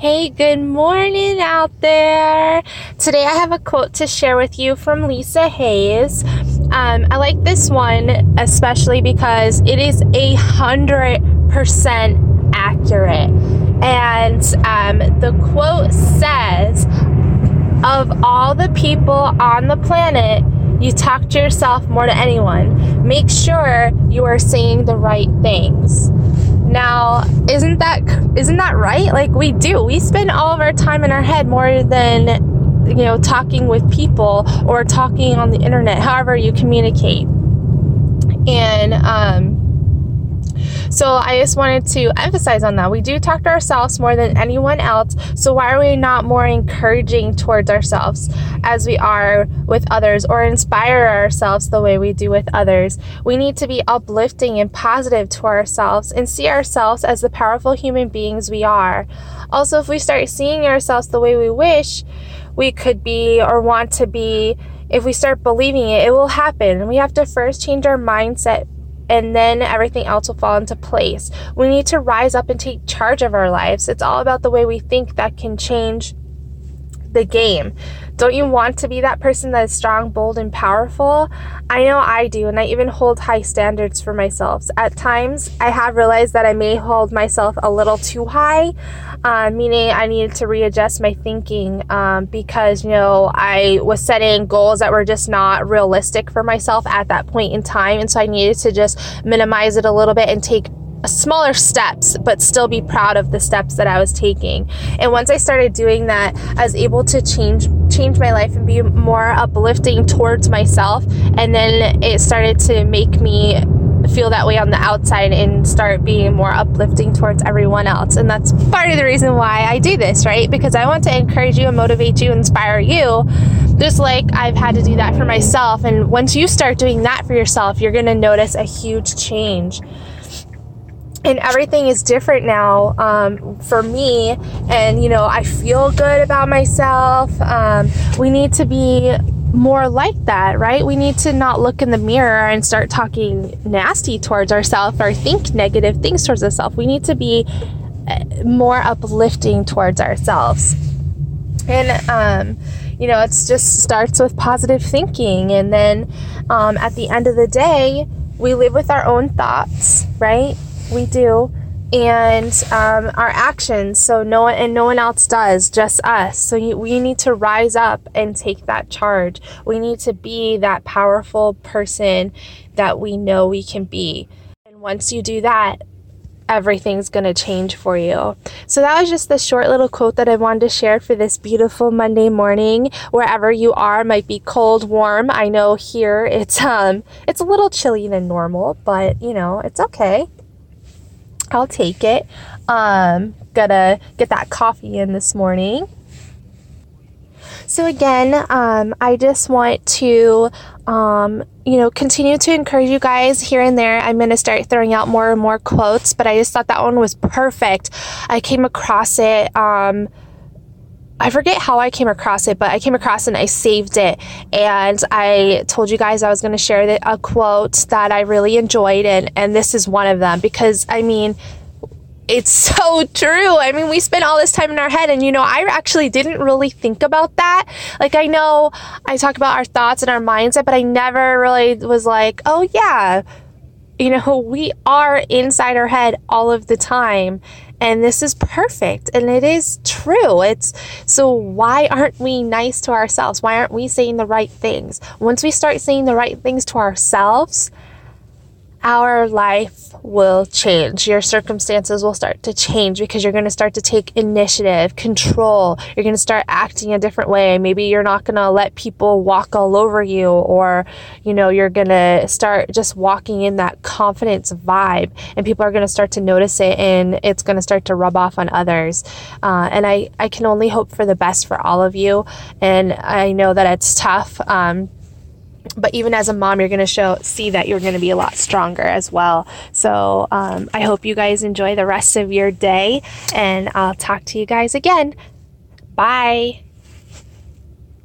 Hey, good morning out there. Today I have a quote to share with you from Lisa Hayes. Um, I like this one especially because it is a hundred percent accurate. And um, the quote says, Of all the people on the planet, you talk to yourself more than anyone. Make sure you are saying the right things. Now, isn't that isn't that right? Like we do. We spend all of our time in our head more than you know talking with people or talking on the internet, however you communicate. And um so I just wanted to emphasize on that. We do talk to ourselves more than anyone else. So why are we not more encouraging towards ourselves as we are with others or inspire ourselves the way we do with others? We need to be uplifting and positive to ourselves and see ourselves as the powerful human beings we are. Also, if we start seeing ourselves the way we wish we could be or want to be, if we start believing it, it will happen. We have to first change our mindset and then everything else will fall into place. We need to rise up and take charge of our lives. It's all about the way we think that can change the game. Don't you want to be that person that is strong, bold, and powerful? I know I do, and I even hold high standards for myself. At times, I have realized that I may hold myself a little too high, uh, meaning I needed to readjust my thinking um, because, you know, I was setting goals that were just not realistic for myself at that point in time. And so I needed to just minimize it a little bit and take smaller steps, but still be proud of the steps that I was taking. And once I started doing that, I was able to change change my life and be more uplifting towards myself. And then it started to make me feel that way on the outside and start being more uplifting towards everyone else. And that's part of the reason why I do this, right? Because I want to encourage you and motivate you, inspire you, just like I've had to do that for myself. And once you start doing that for yourself, you're going to notice a huge change and everything is different now um, for me. And you know i feel good about myself. Um, we need to be more like that right? We need to not look in the mirror and start talking nasty towards ourselves or think negative things towards ourselves. We need to be uh, more uplifting towards ourselves. And um, you know it just starts with positive thinking. And then um, at the end of the day we live with our own thoughts right we do and um, our actions so no one and no one else does just us so you, we need to rise up and take that charge we need to be that powerful person that we know we can be and once you do that everything's going to change for you. So that was just the short little quote that I wanted to share for this beautiful Monday morning. Wherever you are, might be cold, warm. I know here it's um it's a little chilly than normal, but you know, it's okay. I'll take it. Um, gotta get that coffee in this morning. So again, um, I just want to, um, you know, continue to encourage you guys here and there. I'm going to start throwing out more and more quotes, but I just thought that one was perfect. I came across it. Um, I forget how I came across it, but I came across and I saved it. And I told you guys I was going to share a quote that I really enjoyed, and, and this is one of them because I mean, it's so true. I mean, we spend all this time in our head, and you know, I actually didn't really think about that. Like, I know I talk about our thoughts and our mindset, but I never really was like, oh, yeah, you know, we are inside our head all of the time and this is perfect and it is true. It's so why aren't we nice to ourselves? Why aren't we saying the right things? Once we start saying the right things to ourselves our life will change. Your circumstances will start to change because you're going to start to take initiative, control. You're going to start acting a different way. Maybe you're not going to let people walk all over you, or, you know, you're going to start just walking in that confidence vibe, and people are going to start to notice it and it's going to start to rub off on others. Uh, and I, I can only hope for the best for all of you. And I know that it's tough. Um, but even as a mom you're going to show see that you're going to be a lot stronger as well. So um, i hope you guys enjoy the rest of your day and i'll talk to you guys again. Bye